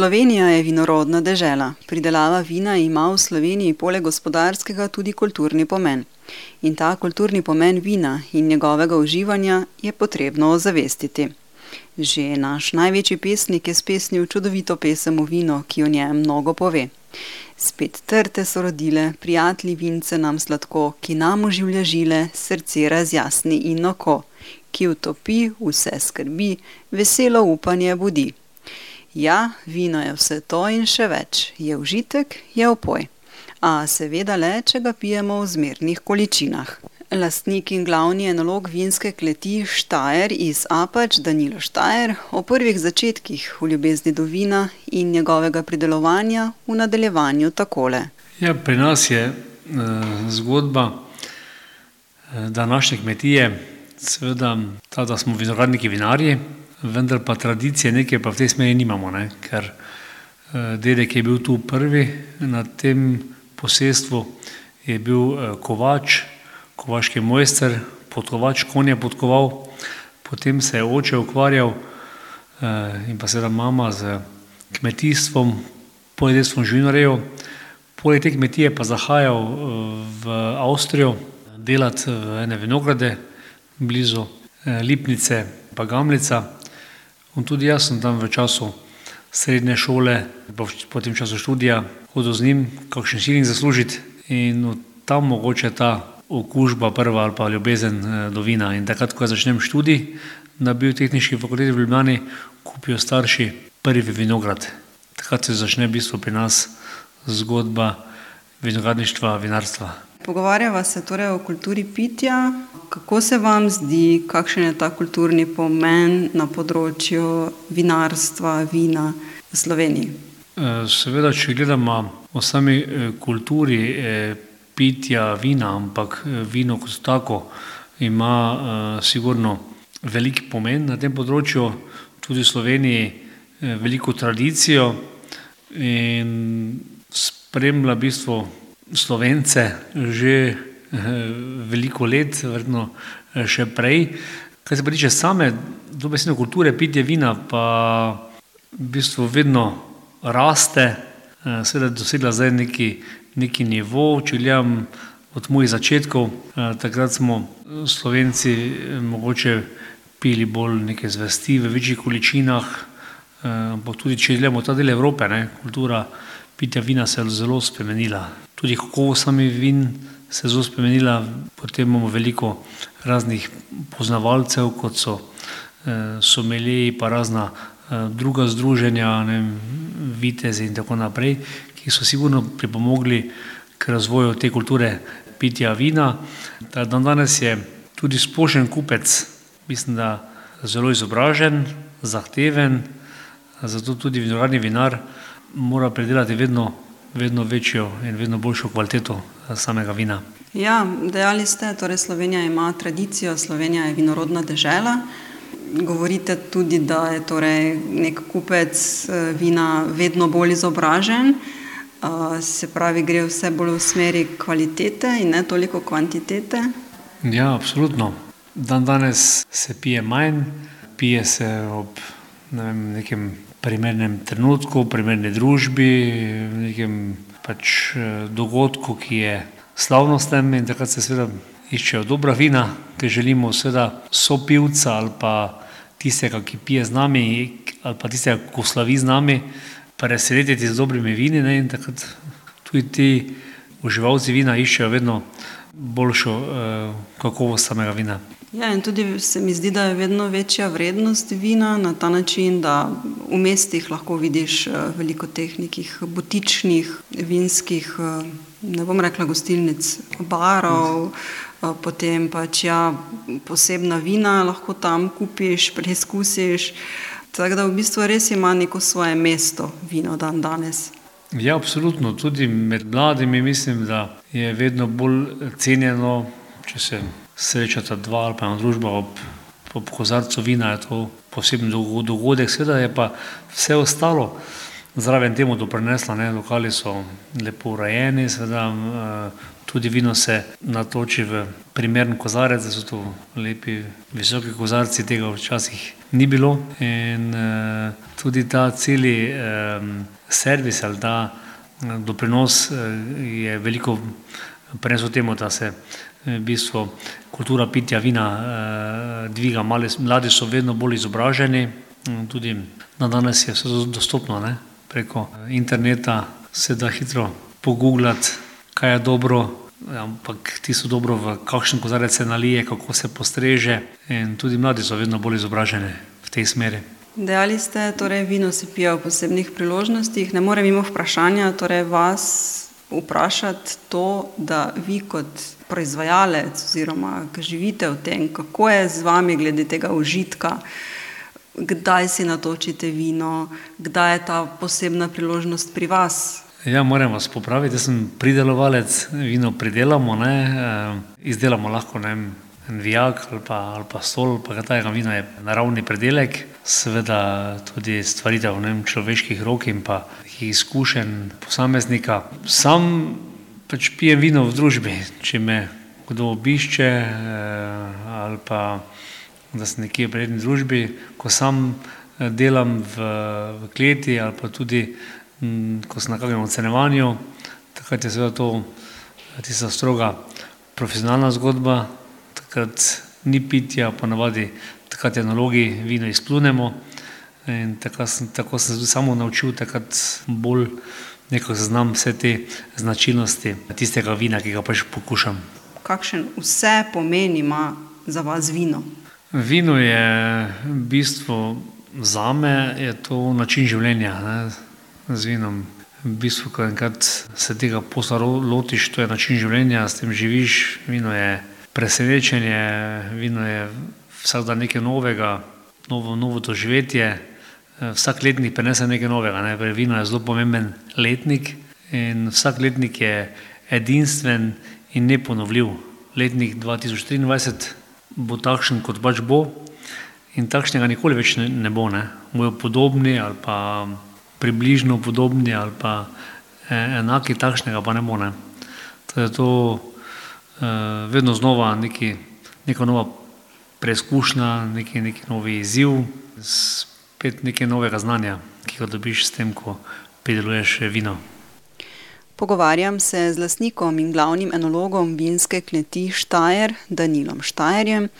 Slovenija je vinorodna dežela. Pridelava vina ima v Sloveniji poleg gospodarskega tudi kulturni pomen. In ta kulturni pomen vina in njegovega uživanja je potrebno ozavestiti. Že naš največji pesnik je spesnil čudovito pesem o vinu, ki o njem mnogo pove. Spet trte so rodile, prijatelji vince nam sladko, ki nam oživlja žile, srce razjasni in oko, ki utopi vse skrbi, veselo upanje budi. Ja, vino je vse to in še več. Je užitek, je opoj. A seveda le, če ga pijemo v zmernih količinah. Lastnik in glavni enolog vinske kleti Štajer iz Apač, Danilo Štajer, o prvih začetkih v ljubezni do vina in njegovega pridelovanja v nadaljevanju takole. Ja, pri nas je zgodba današnje kmetije seveda ta, da smo vinorodniki, vinarji, vendar pa tradicije neke pa v tej smeri nimamo, ne, ker dedek je bil tu prvi na tem posestvu, je bil kovač, kovaški mojster, podkovač, konje podkoval, potem se je oče ukvarjal in pa seveda mama s kmetijstvom, poljudstvom, živinorejo. Poleg te kmetije pa zahajal v Avstrijo delat v ene vinograde blizu Lipnice pa Gamlica. In tudi jaz sem tam v času srednje šole pa potem v času študija hodil z njim kakšen šiling zaslužit in tam mogoče ta okužba prva ali pa ljubezen do vina. In takrat, ko začnem študij na Biotehniški fakulteti v Ljubljani, kupijo starši prvi vinograd. Takrat se začne v bistvu pri nas zgodba vinogradništva, vinarstva. Pogovarjava se torej o kulturi pitja. Kako se vam zdi, kakšen je ta kulturni pomen na področju vinarstva, vina v Sloveniji? seveda, če gledava o sami kulturi pitja vina, ampak vino kot tako ima sigurno velik pomen na tem področju, tudi v Sloveniji veliko tradicijo in spremlja v bistvu Slovence že veliko let, verjetno še prej. Kar se pa tiče same dobesedno kulture pitja vina, pa v bistvu vedno raste, seveda je dosegla zdaj neki, neki nivo, če gledam od mojih začetkov, takrat smo Slovenci mogoče pili bolj neke zvrsti v večjih količinah, ampak tudi če gledamo ta del Evrope, ne, kultura pitja vina se je zelo spremenila. Tudi kakovost samih vin se je zelo spremenila, potem imamo veliko raznih poznavalcev, kot so sommelier pa razna druga združenja, vitezi in tako naprej, ki so sigurno pripomogli k razvoju te kulture pitja vina. Dandanes je tudi splošen kupec, mislim, da zelo izobražen, zahteven, zato tudi vinorodni vinar mora pridelati vedno, vedno večjo in vedno boljšo kvaliteto samega vina. Ja, dejali ste, torej Slovenija ima tradicijo, Slovenija je vinorodna dežela. Govorite tudi, da je torej neki kupec vina vedno bolj izobražen. se pravi, gre vse bolj v smeri kvalitete in ne toliko kvantitete. Ja, absolutno. Dandanes se pije manj, pije se ob, ne vem, nekem primernem trenutku, primerni družbi, nekem pač dogodku, ki je slavnosten, in takrat se seveda iščejo dobra vina, ker želimo seveda sopivca ali pa tistega, ki pije z nami, ali pa tistega, ko slavi z nami, presenetiti z dobrimi vini, ne, in takrat tudi ti uživalci vina iščejo vedno boljšo kakovost samega vina. Ja, in tudi se mi zdi, da je vedno večja vrednost vina na ta način, da v mestih lahko vidiš veliko teh nekih butičnih vinskih, ne bom rekla gostilnic, barov, potem pač, ja, posebna vina lahko tam kupiš, preizkusiš. Tako da v bistvu res ima neko svoje mesto vino dandanes. Ja, absolutno. Tudi med mladimi mislim, da je vedno bolj cenjeno, če se srečata dva ali pa ena družba ob, ob kozarcu vina, je to poseben dogodek, seveda je pa vse ostalo zraven temu doprineslo, ne, lokali so lepo urejeni, seveda tudi vino se natoči v primeren kozarec, da so to lepi, visoki kozarci, tega včasih ni bilo. In tudi ta celi servis ali ta doprinos je veliko prinesel temu, da se v bistvu kultura pitja vina dviga, mladi so vedno bolj izobraženi, tudi na danes je vse dostopno, ne, preko interneta. Se da hitro poguglati, kaj je dobro, ampak tisto dobro, v kakšen kozarec se nalije, kako se postreže, in tudi mladi so vedno bolj izobraženi v tej smeri. Dejali ste, torej vino se pije ob posebnih priložnostih, ne morem mimo vprašanja, torej vas vprašati to, da vi kot proizvajalec oziroma živite v tem, kako je z vami glede tega užitka, kdaj si natočite vino, kdaj je ta posebna priložnost pri vas? Ja, moram vas popraviti, jaz sem pridelovalec, vino pridelamo, ne, izdelamo lahko, ne vem, vijak ali pa, ali pa sol pa kaj takega, vino je naravni pridelek, seveda tudi stvaritev, ne vem, človeških rok in pa izkušenj posameznika. Sam pač pijem vino v družbi, če me kdo obišče, ali pa da sem nekje v prijetni družbi, ko sam delam v, v kleti ali pa tudi, ko sem na kakšnem ocenjevanju, takrat je seveda to tista stroga profesionalna zgodba, takrat ni pitja, ponavadi takrat je nalogi, vino izpljunemo. In takrat sem, tako sem se tudi sam naučil takrat bolj nekako zaznam vse te značilnosti tistega vina, ki ga pač pokušam. Kakšen vsepomen ima za vas vino? Vino je v bistvu zame je to način življenja, ne. Z vinom v bistvu, ko enkrat se tega posla lotiš, to je način življenja, s tem živiš, vino je presenečenje, vino je vsak dan nekaj novega, novo, novo doživetje, vsak letnik prinese nekaj novega, ne, vino je zelo pomemben letnik in vsak letnik je edinstven in neponovljiv. Letnik dva tisoč triindvajset bo takšen, kot pač bo, in takšnega nikoli več ne bo, ne. Bojo podobni ali pa približno podobni ali pa enaki, takšnega pa ne bo, ne. To je to vedno znova nekaj, neka nova preizkušnja, neki, neki novi izziv, spet nekaj novega znanja, ki ga dobiš s tem, ko prideluješ vino. Pogovarjam se z lastnikom in glavnim enologom vinske kleti Štajer, in priimek],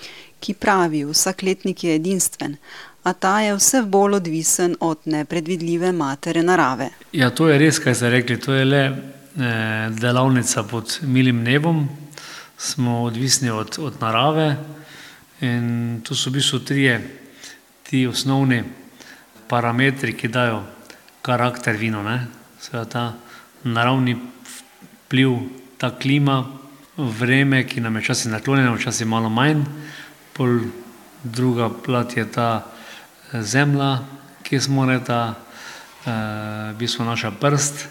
ki pravi: "Vsak letnik je edinstven, a ta je vse bolj odvisen od nepredvidljive matere narave." Ja, to je res, kaj ste rekli, to je le delavnica pod milim nebom. Smo odvisni od, od narave in to so v bistvu trije ti osnovni parametri, ki dajo karakter vinu, ne. Seveda ta naravni vpliv, ta klima, vreme, ki nam je včasih naklonjeno, včasih malo manj, pol druga plat je ta zemlja, kje smo, ne, ta v bistvu naša prst,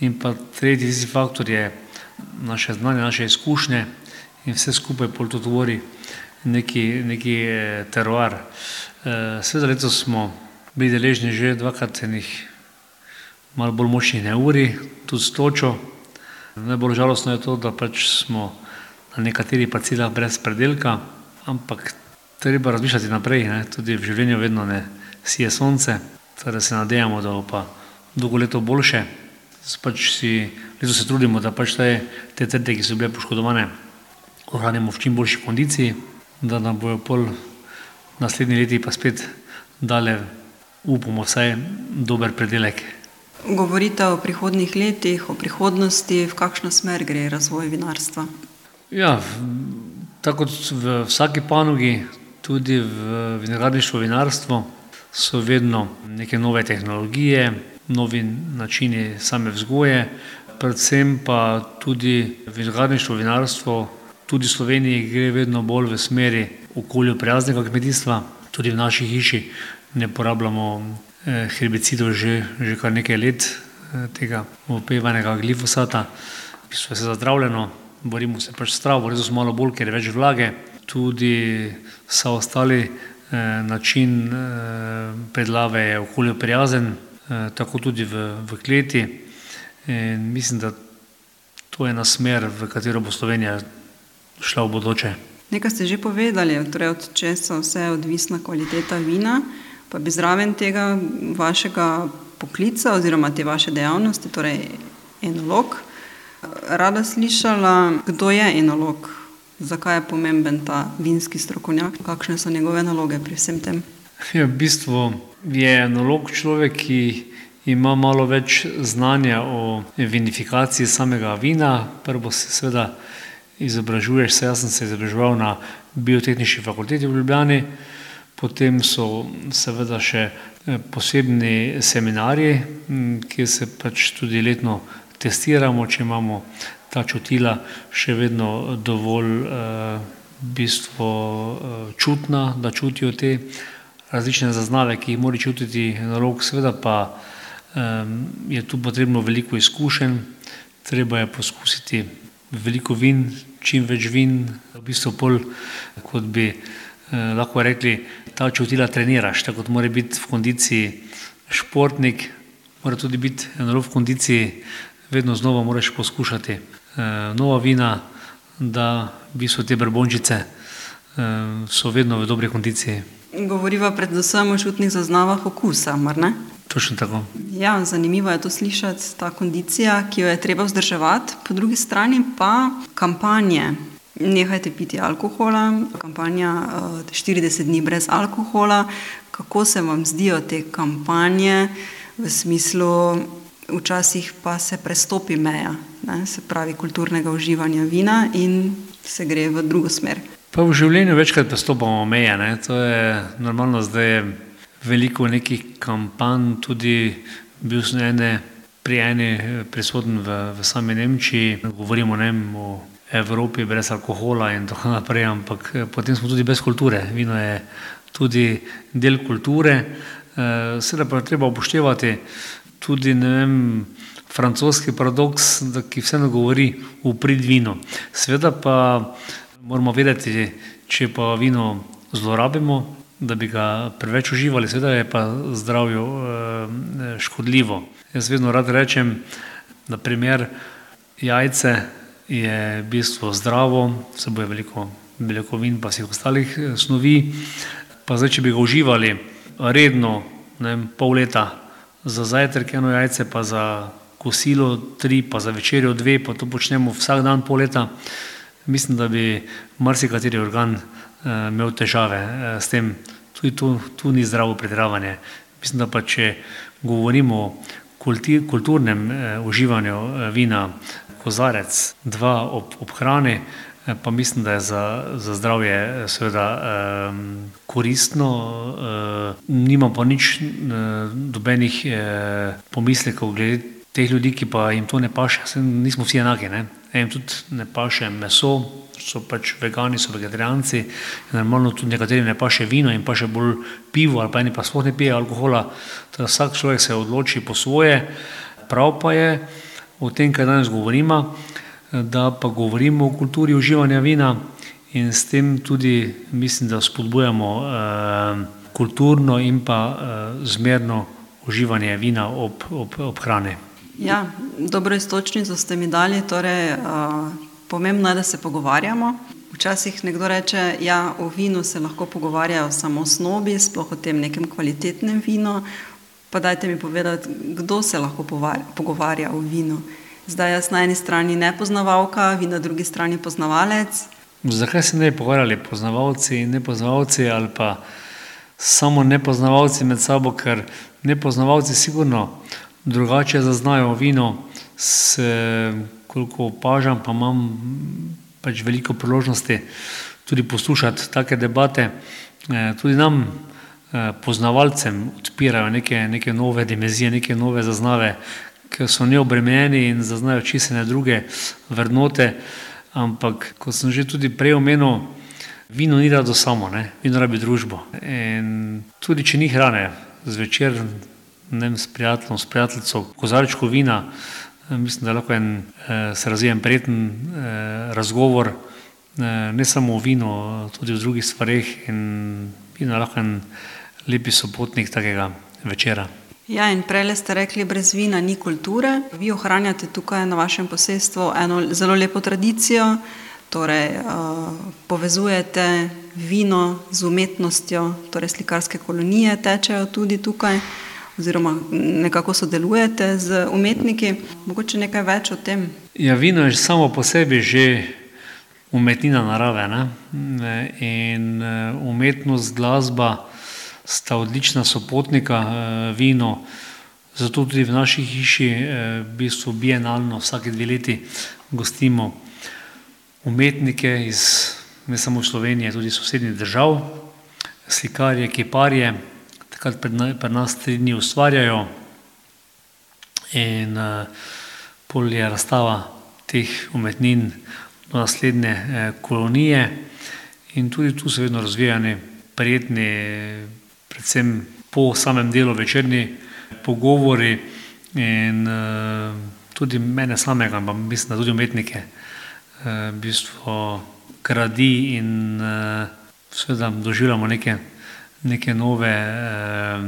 in pa tretji faktor je naše znanje, naše izkušnje in vse skupaj pol to tvori neki, neki teroar. seveda letos smo bili deležni že dvakrat enih malo bolj močnih neurij, tudi s točo. Najbolj žalostno je to, da pač smo na nekaterih parcelah brez pridelka, ampak treba razmišljati naprej, ne, tudi v življenju vedno ne sije sonce, tako da se nadejamo, da bo pa drugo leto boljše. Pač si, letos se trudimo, da pač te, te trte, ki so bile poškodovane, ohranimo v čim boljši kondiciji, da nam bojo pol naslednji leti pa spet dale, upamo vsaj, dober pridelek. Govorite o prihodnjih letih, o prihodnosti, v kakšno smer gre razvoj vinarstva? Ja, tako kot v vsaki panogi, tudi v vinorodništvu, vinarstvu so vedno neke nove tehnologije, novi načini same vzgoje, predvsem pa tudi vinorodništvo, vinarstvo, tudi v Sloveniji gre vedno bolj v smeri okolju prijaznega kmetijstva. Tudi v naši hiši ne porabljamo herbicidov že, že kar nekaj let, tega opevanega glifosata. V bistvu je vse zazdravljeno, borimo se pač s travo, letos malo bolj, ker je več vlage, tudi vsa ostali način pridelave je okolju prijazen, tako tudi v, v kleti. In mislim, da to je ena smer, v katero bo Slovenija šla v bodoče. Nekaj ste že povedali, torej od česa vse je odvisna kvaliteta vina, pa bi zraven tega vašega poklica oziroma te vaše dejavnosti, torej enolog, rada slišala, kdo je enolog, zakaj je pomemben ta vinski strokovnjak, kakšne so njegove naloge pri vsem tem. Ja, v bistvu je enolog človek, ki ima malo več znanja o vinifikaciji samega vina. Prvo se seveda izobražuješ, se jaz sem se izobraževal na biotehnični fakulteti v Ljubljani, potem so seveda še eh, posebni seminarji, kjer se pač tudi letno testiramo, če imamo ta čutila še vedno dovolj eh, v bistvu eh, čutna, da čutijo te različne zaznave, ki jih mora čutiti enolog, seveda pa je tu potrebno veliko izkušenj, treba je poskusiti veliko vin, čim več vin, v bistvu pol, kot bi eh, lahko rekli, ta čutila treniraš, tako kot mora biti v kondiciji športnik, mora tudi biti enolog v kondiciji, vedno znova moraš poskušati eh, nova vina, da v bistvu te brbončice eh, so vedno v dobri kondiciji. Govoriva predvsem o čutnih zaznavah okusa, mar ne? Točno tako. Ja, zanimivo je to slišati, ta kondicija, ki jo je treba vzdrževati, po drugi strani pa kampanje. Nehajte piti alkohola, kampanja uh, eh, 40 dni brez alkohola. Kako se vam zdijo te kampanje, v smislu, včasih pa se prestopi meja, ne, se pravi kulturnega uživanja vina in se gre v drugo smer. Pa v življenju večkrat prestopamo meje, ne. to je normalno zdaj veliko nekih kampanj, tudi bil sem ene, pri eni prisoten v, v sami Nemčiji, govorimo ne, o Evropi brez alkohola in tako naprej, ampak eh, potem smo tudi brez kulture. Vino je tudi del kulture, eh, seveda pa treba upoštevati tudi ne vem, francoski paradoks, da, ki vseeno govori v prid vino. Seveda pa moramo vedeti, če pa vino zlorabimo, da bi ga preveč uživali, seveda je pa zdravju eh, škodljivo. Jaz vedno rad rečem, da primer jajce je v bistvu zdravo, vsebuje veliko beljakovin pa vseh ostalih eh, snovi, pa zdaj, če bi ga uživali redno, ne vem, pol leta za zajtrk eno jajce, pa za kosilo tri, pa za večerjo dve, pa to počnemo vsak dan pol leta, mislim, da bi marsikateri organ uh, imel težave uh, s tem. Tudi tu, tu ni zdravo pretiravanje. Mislim, da pa če govorimo o kulti, kulturnem uh, uživanju uh, vina, kozarec, dva ob, ob hrani, uh, pa mislim, da je za, za zdravje seveda um, koristno. Uh, nima pa nič uh, dobenih uh, pomislekov glede teh ljudi, ki pa jim to ne paše. Nismo vsi enaki. Ne? Enim tudi ne paše meso, so pač vegani, so vegetarijanci, normalno tudi nekaterim ne paše vino in paše bolj pivo, ali pa eni pa sploh ne pije alkohola. Teda vsak človek se odloči po svoje. Prav pa je o tem, kaj danes govorimo, da pa govorimo o kulturi uživanja vina in s tem tudi mislim, da spodbujamo eh, kulturno in pa eh, zmerno uživanje vina ob, ob, ob hrani. Ja, dobro istočnico ste mi dali. Torej, uh, pomembno je, da se pogovarjamo. Včasih nekdo reče, da ja, o vinu se lahko pogovarjajo samo snobi, sploh o tem nekem kvalitetnem vinu. Pa dajte mi povedati, kdo se lahko pogovarja o vinu. Zdaj jaz na eni strani nepoznavalka, vi na drugi strani poznavalec. Zakaj se ne bi pogovarjali poznavalci in nepoznavalci ali pa samo nepoznavalci med sabo, ker nepoznavalci sigurno drugače zaznajo vino, se, koliko opažam, pa imam pač veliko priložnosti tudi poslušati take debate. Eh, tudi nam, eh, poznavalcem, odpirajo neke, neke nove dimenzije, neke nove zaznave, ki so neobremenjeni in zaznajo čiste druge vrednote. Ampak, kot sem že tudi prej omenil, vino ni rado samo, ne? vino rabi družbo. In tudi če ni hrane, zvečer ne vem, s prijateljem, s prijateljico, kozarčko vina, eh, mislim, da lahko en, eh, se razvije en prijeten eh, razgovor, ne samo o vinu, tudi o drugih stvareh in vino lahko en lepi sopotnik takega večera. Ja, in prej ste rekli, brez vina ni kulture. Vi ohranjate tukaj na vašem posestvu eno zelo lepo tradicijo, torej uh, povezujete vino z umetnostjo, torej slikarske kolonije tečejo tudi tukaj, oziroma nekako sodelujete z umetniki. Mogoče nekaj več o tem. Ja, vino je samo po sebi že umetnina narave ne? in eh, umetnost, glasba sta odlična sopotnika, eh, vino. Zato tudi v naši hiši, eh, v bistvu bienalno, vsake dve leti gostimo umetnike iz ne samo Slovenije, tudi sosednjih držav, slikarje, kiparje, takrat pri nas tri dni ustvarjajo in uh, pol je razstava teh umetnin do naslednje kolonije in tudi tu so vedno razvijani prijetni predvsem po samem delu večerni pogovori in uh, tudi mene samega, pa mislim, da tudi umetnike, uh, v bistvu gradi in uh, seveda doživljamo neke, neke nove uh,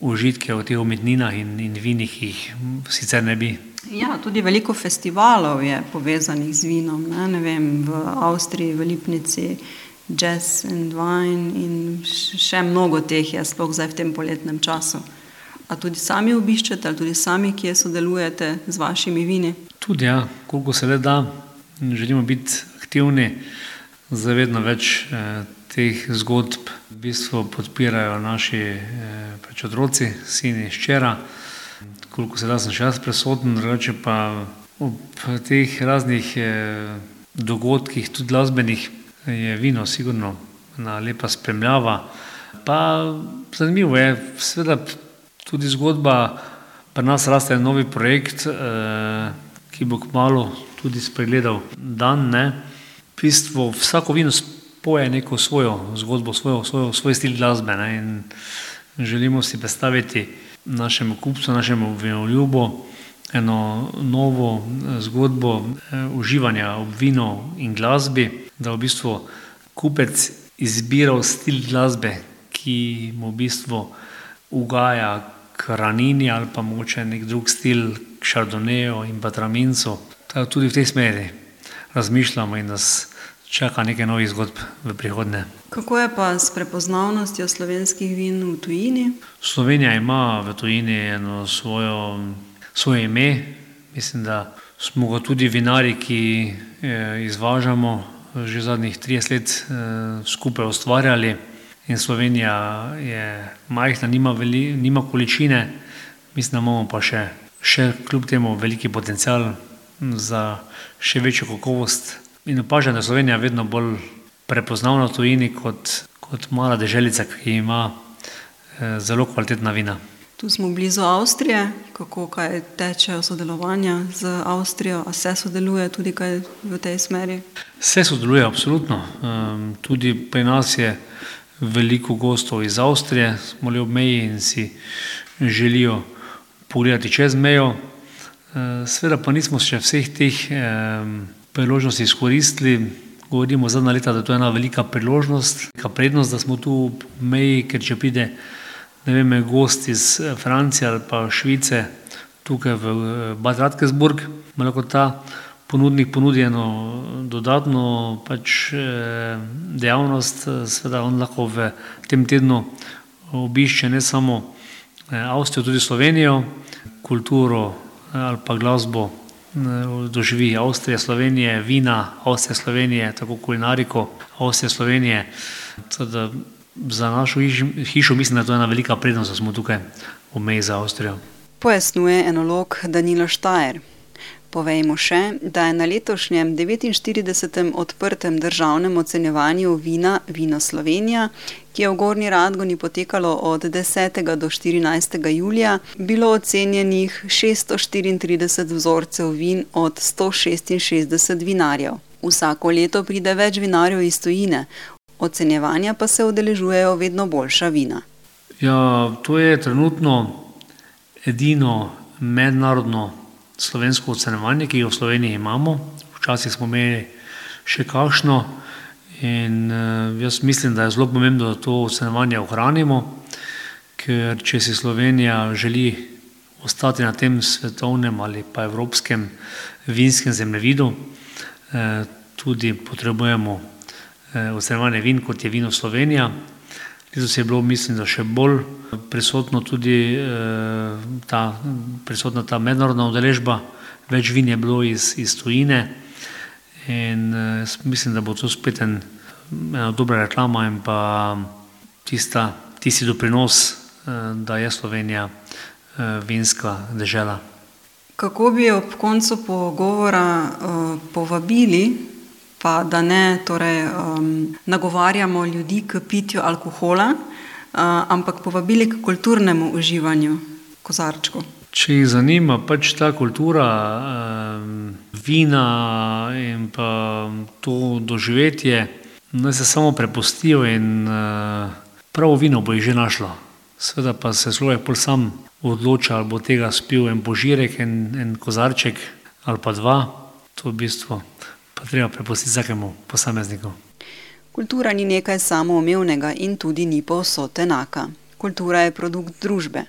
užitke v teh umetninah in, in vinih, ki jih sicer ne bi. Ja, tudi veliko festivalov je povezanih z vinom, ne, ne vem, v Avstriji, v Lipnici. Jazz and Wine, in še mnogo teh je, sploh zdaj v tem poletnem času. A tudi sami obiščete, ali tudi sami, ki sodelujete z vašimi vini? Tudi, ja, koliko se le da, želimo biti aktivni, zavedno več eh, teh zgodb v bistvu podpirajo naši eh, pač otroci, sini, ščera. Koliko se da, sem še jaz prisoten, drugače pa ob teh raznih eh, dogodkih, tudi glasbenih je vino sigurno ena lepa spremljava. Pa zanimivo je, seveda tudi zgodba, pri nas raste novi projekt, eh, ki bo kmalo tudi spregledal dan. Ne. V bistvu vsako vino spoje neko svojo zgodbo, svojo, svojo, svoj stil glasbe ne. in želimo si predstaviti našemu kupcu, našemu vinoljubu eno novo zgodbo eh, uživanja ob vinu in glasbi da v bistvu kupec izbira stil glasbe, ki mu v bistvu ugaja k ranini ali pa mogoče nek drug stil, k šardoneju in pa tramincu. Tako tudi v tej smeri razmišljamo in nas čaka nekaj novih zgodb v prihodnje. Kako je pa s prepoznavnostjo slovenskih vin v tujini? Slovenija ima v tujini eno svojo, svoje ime. Mislim, da smo ga tudi vinari, ki eh, izvažamo že zadnjih 30 let eh, skupaj ustvarjali. In Slovenija je majhna, nima, veli, nima količine, mislim, da imamo pa še, še kljub temu veliki potencial za še večjo kakovost. In opažam, da je Slovenija vedno bolj prepoznavna v tujini kot, kot mala država, ki ima eh, zelo kvalitetna vina. Tu smo blizu Avstrije, kako kaj teče sodelovanja z Avstrijo, a se sodeluje tudi kaj v tej smeri? Se sodeluje, absolutno. Tudi pri nas je veliko gostov iz Avstrije, smo le ob meji in si želijo pogledati čez mejo. Sveda pa nismo še vseh teh priložnosti izkoristili. Govorimo zadnja leta, da je to ena velika priložnost, velika prednost, da smo tu ob meji, ker če pride ne vem, gost iz eh, Francije ali pa Švice, tukaj v eh, Bad Radkersburg, ima lahko ta ponudnik ponudi eno dodatno pač, eh, dejavnost, seveda on lahko v tem tednu obišče ne samo Avstrijo, tudi Slovenijo, kulturo ali pa glasbo. Doživi Avstrija, Slovenija, vina, Avstrija, Slovenija, tako kulinariko, Avstrija, Slovenija za našo hišo mislim, da je to ena velika prednost, da smo tukaj v meji za Avstrijo. Pojasnjuje enolog Danilo Štajer. Povejmo še, da je na letošnjem 49. odprtem državnem ocenjevanju vina Vino Slovenija, ki je v Gorni Radgoni potekalo od 10. do 14. julija, bilo ocenjenih 634 vzorcev vin od 166 vinarjev. Vsako leto pride več vinarjev iz tujine, ocenjevanja pa se udeležujejo vedno boljša vina. Ja, to je trenutno edino mednarodno slovensko ocenjevanje, ki ga v Sloveniji imamo. Včasih smo imeli še kakšno in uh, jaz mislim, da je zelo pomembno, da to ocenjevanje ohranimo, ker če si Slovenija želi ostati na tem svetovnem ali pa evropskem vinskem zemljevidu, tudi potrebujemo ocenjevanje vin, kot je vino Slovenija. Letos je bilo, mislim, da še bolj prisotno tudi ta prisotna ta mednarodna udeležba, več vin je bilo iz iz tujine in jaz mislim, da bo to spet en ena dobra reklama in pa tista, tisti doprinos, da je Slovenija vinska dežela. Kako bi ob koncu pogovora povabili, pa da ne torej nagovarjamo ljudi k pitju alkohola, ampak povabili h kulturnemu uživanju kozarčkov? Če jih zanima pač ta kultura vina in pa to doživetje, naj se samo prepustijo in pravo vino bo jih že našlo. Seveda pa se človek pol sam odloča, ali bo tega spil en požirek, en, en kozarček ali pa dva. To v bistvu pa treba prepustiti vsakemu posamezniku. Kultura ni nekaj samoumevnega in tudi ni povsod enaka. Kultura je produkt družbe.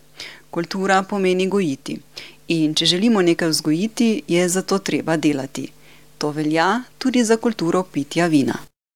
Kultura pomeni gojiti. In če želimo nekaj vzgojiti, je za to treba delati. To velja tudi za kulturo pitja vina.